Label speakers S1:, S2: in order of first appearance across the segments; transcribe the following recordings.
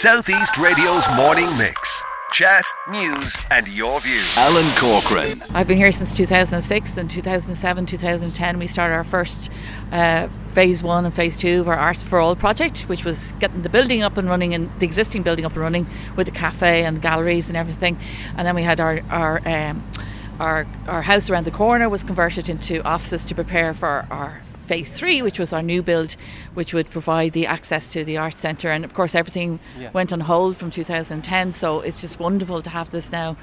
S1: Southeast Radio's morning mix. Chat, news, and your views.
S2: Alan Corcoran.
S3: I've been here since 2006 and 2007, 2010. We started our first uh, phase one and phase two of our Arts for All project, which was getting the building up and running and the existing building up and running with the cafe and the galleries and everything. And then we had our our um, our, our house around the corner was converted into offices to prepare for our phase three, which was our new build, which would provide the access to the arts centre. And of course, everything yeah. went on hold from 2010. So it's just wonderful to have this now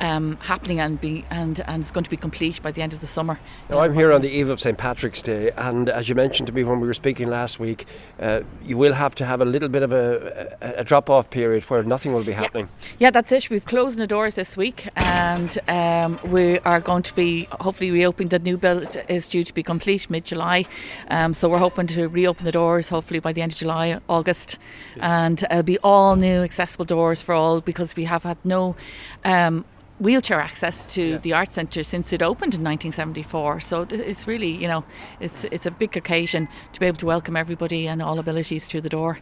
S3: um, happening and be and and it's going to be complete by the end of the summer.
S4: Now I'm here on the eve of St Patrick's Day, and as you mentioned to me when we were speaking last week, uh, you will have to have a little bit of a, a, a drop off period where nothing will be happening.
S3: Yeah. yeah. that's it. We've closed the doors this week, and um, we are going to be hopefully reopening. The new build is due to be complete mid July, um, so we're hoping to reopen the doors hopefully by the end of July, August, yeah. and it'll be all new accessible doors for all because we have had no um, wheelchair access to yeah. the art centre since it opened in 1974. So it's really, you know, it's it's a big occasion to be able to welcome everybody and all abilities through the door.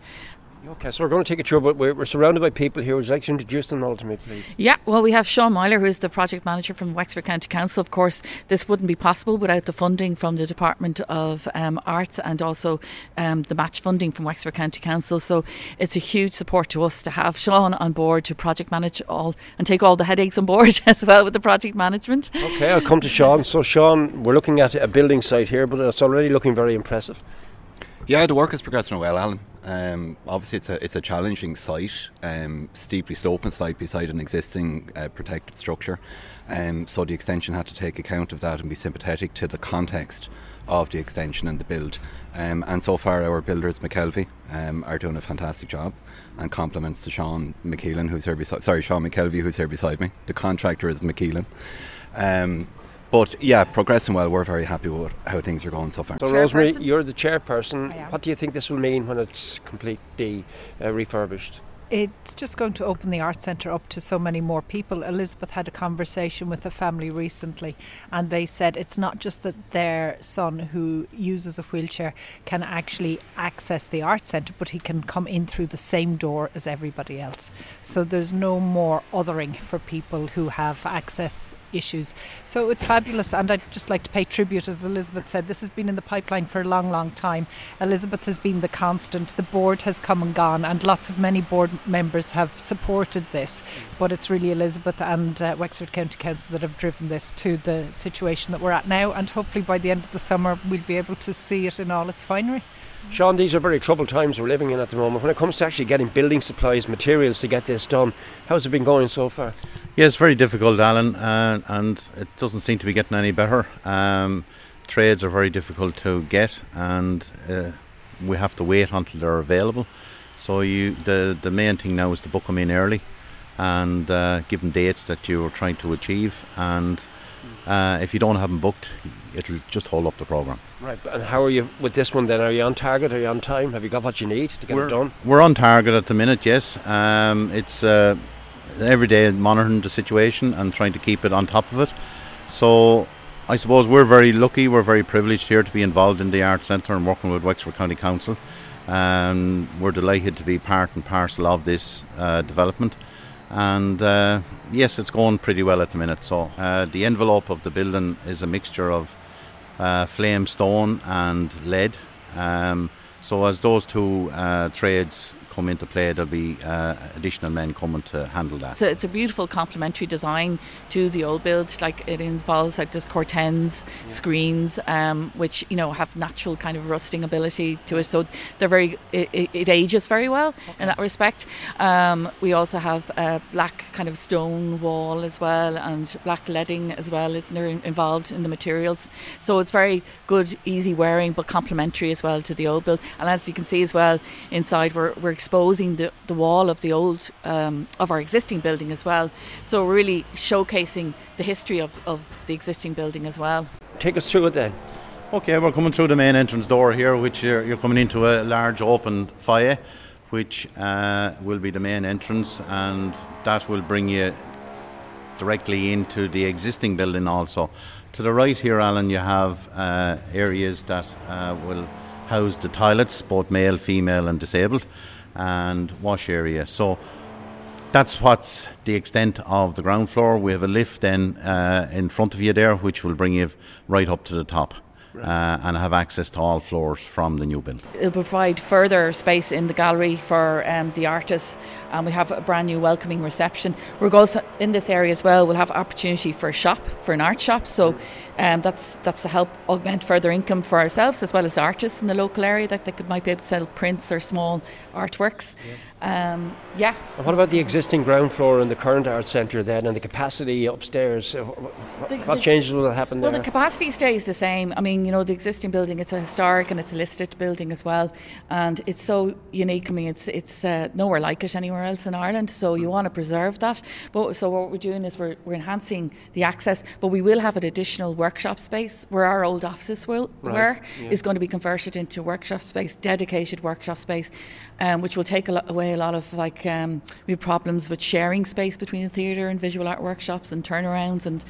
S4: Okay, so we're going to take a tour, but we're, we're, surrounded by people here. Would you like to introduce them all to me, please?
S3: Yeah, well, we have Sean Myler, who's the project manager from Wexford County Council. Of course, this wouldn't be possible without the funding from the Department of um, Arts and also um, the match funding from Wexford County Council. So it's a huge support to us to have Sean on board to project manage all and take all the headaches on board as well with the project management.
S4: Okay, I'll come to Sean. So, Sean, we're looking at a building site here, but it's already looking very impressive.
S5: Yeah, the work is progressing well, Alan. Um, obviously, it's a it's a challenging site, um, steeply sloping site beside an existing uh, protected structure. Um, so the extension had to take account of that and be sympathetic to the context of the extension and the build. Um, and so far, our builders, McKelvey, um, are doing a fantastic job. And compliments to Sean McKeelan, who's here beside. Sorry, Sean McKelvey, who's here beside me. The contractor is McKeelan. But yeah, progressing well. We're very happy with how things are going so far.
S4: So, Rosemary, you're the chairperson. What do you think this will mean when it's completely uh, refurbished?
S6: it's just going to open the art centre up to so many more people. Elizabeth had a conversation with a family recently, and they said it's not just that their son, who uses a wheelchair, can actually access the art centre, but he can come in through the same door as everybody else. So there's no more othering for people who have access issues. So it's fabulous, and I'd just like to pay tribute, as Elizabeth said, this has been in the pipeline for a long, long time. Elizabeth has been the constant, the board has come and gone, and lots of many board members have supported this, but it's really Elizabeth and uh, Wexford County Council that have driven this to the situation that we're at now, and hopefully by the end of the summer we'll be able to see it in all its finery.
S4: Sean, these are very troubled times we're living in at the moment. When it comes to actually getting building supplies, materials to get this done, how's it been going so far?
S7: Yeah, it's very difficult, Alan, uh, and it doesn't seem to be getting any better. Um, trades are very difficult to get, and uh, we have to wait until they're available. So you, the the main thing now is to book them in early, and uh, give them dates that you're trying to achieve. And uh, if you don't have them booked, it'll just hold up the program.
S4: Right. And how are you with this one then? Are you on target? Are you on time? Have you got what you need to get
S7: we're,
S4: it done?
S7: We're on target at the minute. Yes. Um, it's uh, every day monitoring the situation and trying to keep it on top of it. So I suppose we're very lucky, we're very privileged here to be involved in the Art Centre and working with Wexford County Council. And we're delighted to be part and parcel of this uh, development. And uh, yes, it's going pretty well at the minute. So uh, the envelope of the building is a mixture of uh, flame stone and lead. Um, so as those two uh, trades come into play, there'll be uh, additional men coming to handle that.
S3: So it's a beautiful complementary design to the old build. Like it involves like this cortens, yeah. screens, um, which you know have natural kind of rusting ability to it. So they're very it, it ages very well okay. in that respect. Um, we also have a black kind of stone wall as well, and black leading as well. Isn't there involved in the materials? So it's very good, easy wearing, but complementary as well to the old build. And as you can see as well inside, we're we're exposing the, the wall of the old um, of our existing building as well. So really showcasing the history of, of the existing building as well.
S4: Take us through it then.
S7: Okay, we're coming through the main entrance door here, which you're, you're coming into a large open foyer, which uh, will be the main entrance, and that will bring you directly into the existing building also. To the right here, Alan, you have uh, areas that uh, will house the toilets, both male, female, and disabled. And wash area. So that's what's the extent of the ground floor. We have a lift then uh, in front of you there, which will bring you right up to the top. Uh, and have access to all floors from the new build.
S3: It'll provide further space in the gallery for um, the artists, and we have a brand new welcoming reception. We're also in this area as well. We'll have opportunity for a shop, for an art shop. So um, that's that's to help augment further income for ourselves as well as artists in the local area that they could might be able to sell prints or small artworks. Um, yeah.
S4: And what about the existing ground floor and the current art centre then, and the capacity upstairs?
S3: The-
S4: What
S3: the-
S4: changes will happen
S3: Well,
S4: there?
S3: the capacity stays the same. I mean, you know, the existing building, it's a historic and it's a listed building as well. And it's so unique. I mean, it's it's uh, nowhere like it anywhere else in Ireland. So you want to preserve that. But So what we're doing is we're, we're enhancing the access, but we will have an additional workshop space where our old offices will,
S4: Right,
S3: were,
S4: yeah.
S3: is going to be converted into workshop space, dedicated workshop space, um, which will take a lot, away a lot of like, um, we have problems with sharing space between the theatre and visual art workshops and turnarounds. And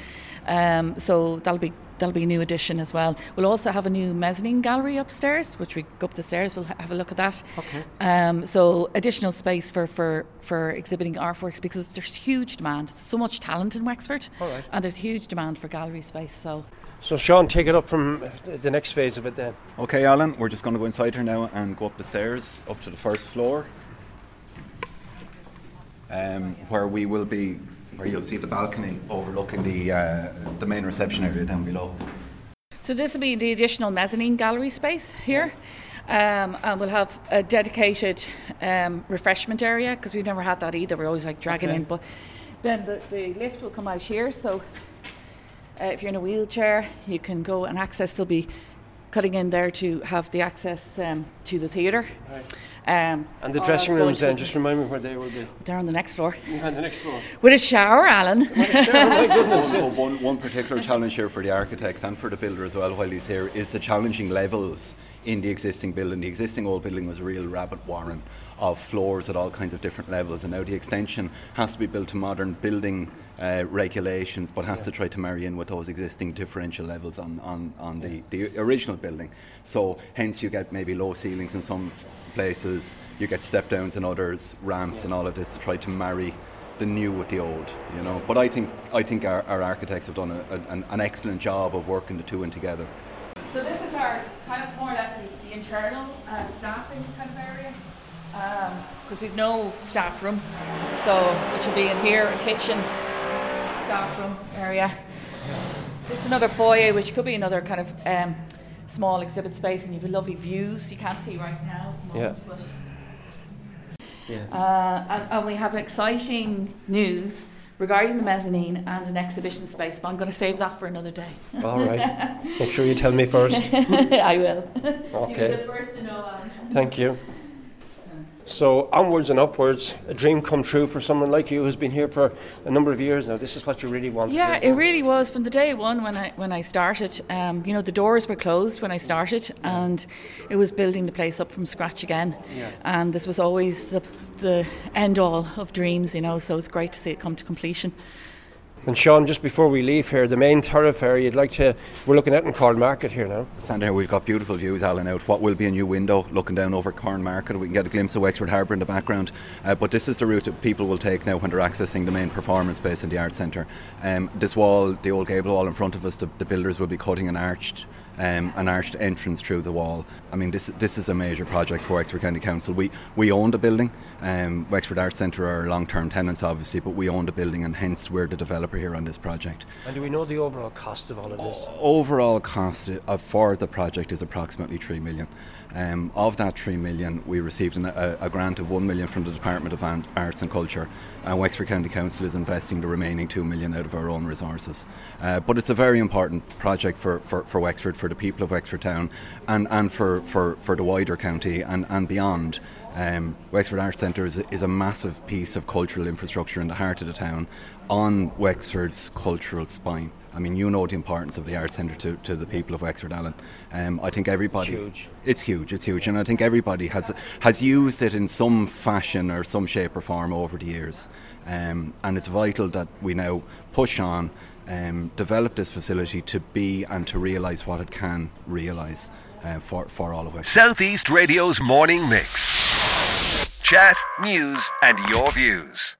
S3: um, so that'll be that'll be a new addition as well. We'll also have a new mezzanine gallery upstairs, which we go up the stairs. We'll ha- have a look at that. Okay. Um, so additional space for, for, for exhibiting artworks because there's huge demand. There's so much talent in Wexford,
S4: All right.
S3: and there's huge demand for gallery space. So
S4: So, Sean, take it up from the- the next phase of it then.
S5: Okay, Alan, we're just going to go inside here now and go up the stairs up to the first floor, um, where we will be, where you'll see the balcony overlooking the uh, the main reception area down below.
S3: So this will be the additional mezzanine gallery space here. Um, and we'll have a dedicated um, refreshment area because we've never had that either. We're always like dragging
S4: Okay.
S3: in. But then the, the lift will come out here. So uh, if you're in a wheelchair, you can go and access. They'll be cutting in there to have the access um, to the theatre. Um,
S4: And the dressing rooms then,
S3: the-
S4: just remind me where they will be.
S3: they're on the next floor
S4: On the next floor.
S3: with a shower, Alan.
S5: one, one, one particular challenge here for the architects and for the builder as well while he's here is the challenging levels in the existing building. The existing old building was a real rabbit warren of floors at all kinds of different levels and now the extension has to be built to modern building uh, regulations but has to try to marry in with those existing differential levels on, on, on the, the original building. So hence you get maybe low ceilings in some places, you get step downs in others, ramps and all of this to try to marry the new with the old, you know. But I think I think our, our architects have done a, a- an, an excellent job of working the two in together.
S3: So this is our kind of more or less the, the internal uh, staffing kind of area, because we've no staff room, so which will be in here, a kitchen, staff room area. This is another foyer, which could be another kind of um, small exhibit space, and you've lovely views you can't see right now. Moment,
S4: Yeah.
S3: but
S4: Yeah.
S3: uh, and, and we have exciting news regarding the mezzanine and an exhibition space, but I'm going to save that for another day.
S4: All right. Make sure you tell me first.
S3: I will. You'll be
S4: Okay.
S3: the first to know.
S4: Thank you. So onwards and upwards, a dream come true for someone like you who's been here for a number of years now. This is what you really want.
S3: Yeah, it really was from the day one when I when I started. Um, you know, the doors were closed when I started, and it was building the place up from scratch again.
S4: Yeah.
S3: And this was always the the end all of dreams. You know, so it's great to see it come to completion.
S4: And Sean, just before we leave here, the main thoroughfare you'd like to, we're looking at in Corn Market here now.
S5: Standing here, we've got beautiful views, Alan, out what will be a new window looking down over Corn Market. We can get a glimpse of Wexford Harbour in the background. Uh, but this is the route that people will take now when they're accessing the main performance space in the Art Centre. Um, this wall, the old gable wall in front of us, the, the builders will be cutting an arched um, an arched entrance through the wall. I mean, this this is a major project for Wexford County Council. We we own the building. Um, Wexford Arts Centre are long-term tenants, obviously, but we own the building, and hence we're the developer here on this project.
S4: And do we know the overall cost of all of this?
S5: Overall cost of, for the project is approximately three million. Um, of that three million, we received an, a, a grant of one million from the Department of Arts and Culture, and Wexford County Council is investing the remaining two million out of our own resources. Uh, but it's a very important project for, for, for Wexford, for the people of Wexford Town, and, and for, for, for the wider county and, and beyond. Um, Wexford Arts Centre is, a- is a massive piece of cultural infrastructure in the heart of the town on Wexford's cultural spine. I mean, you know the importance of the Arts Centre to, to the people of Wexford, Alan. Um, I think everybody.
S4: huge.
S5: It's huge. It's huge, and I think everybody has has used it in some fashion or some shape or form over the years. Um, and it's vital that we now push on, um, develop this facility to be and to realise what it can realise uh, for for all of us.
S1: Southeast Radio's morning mix. Chat, news, and your views.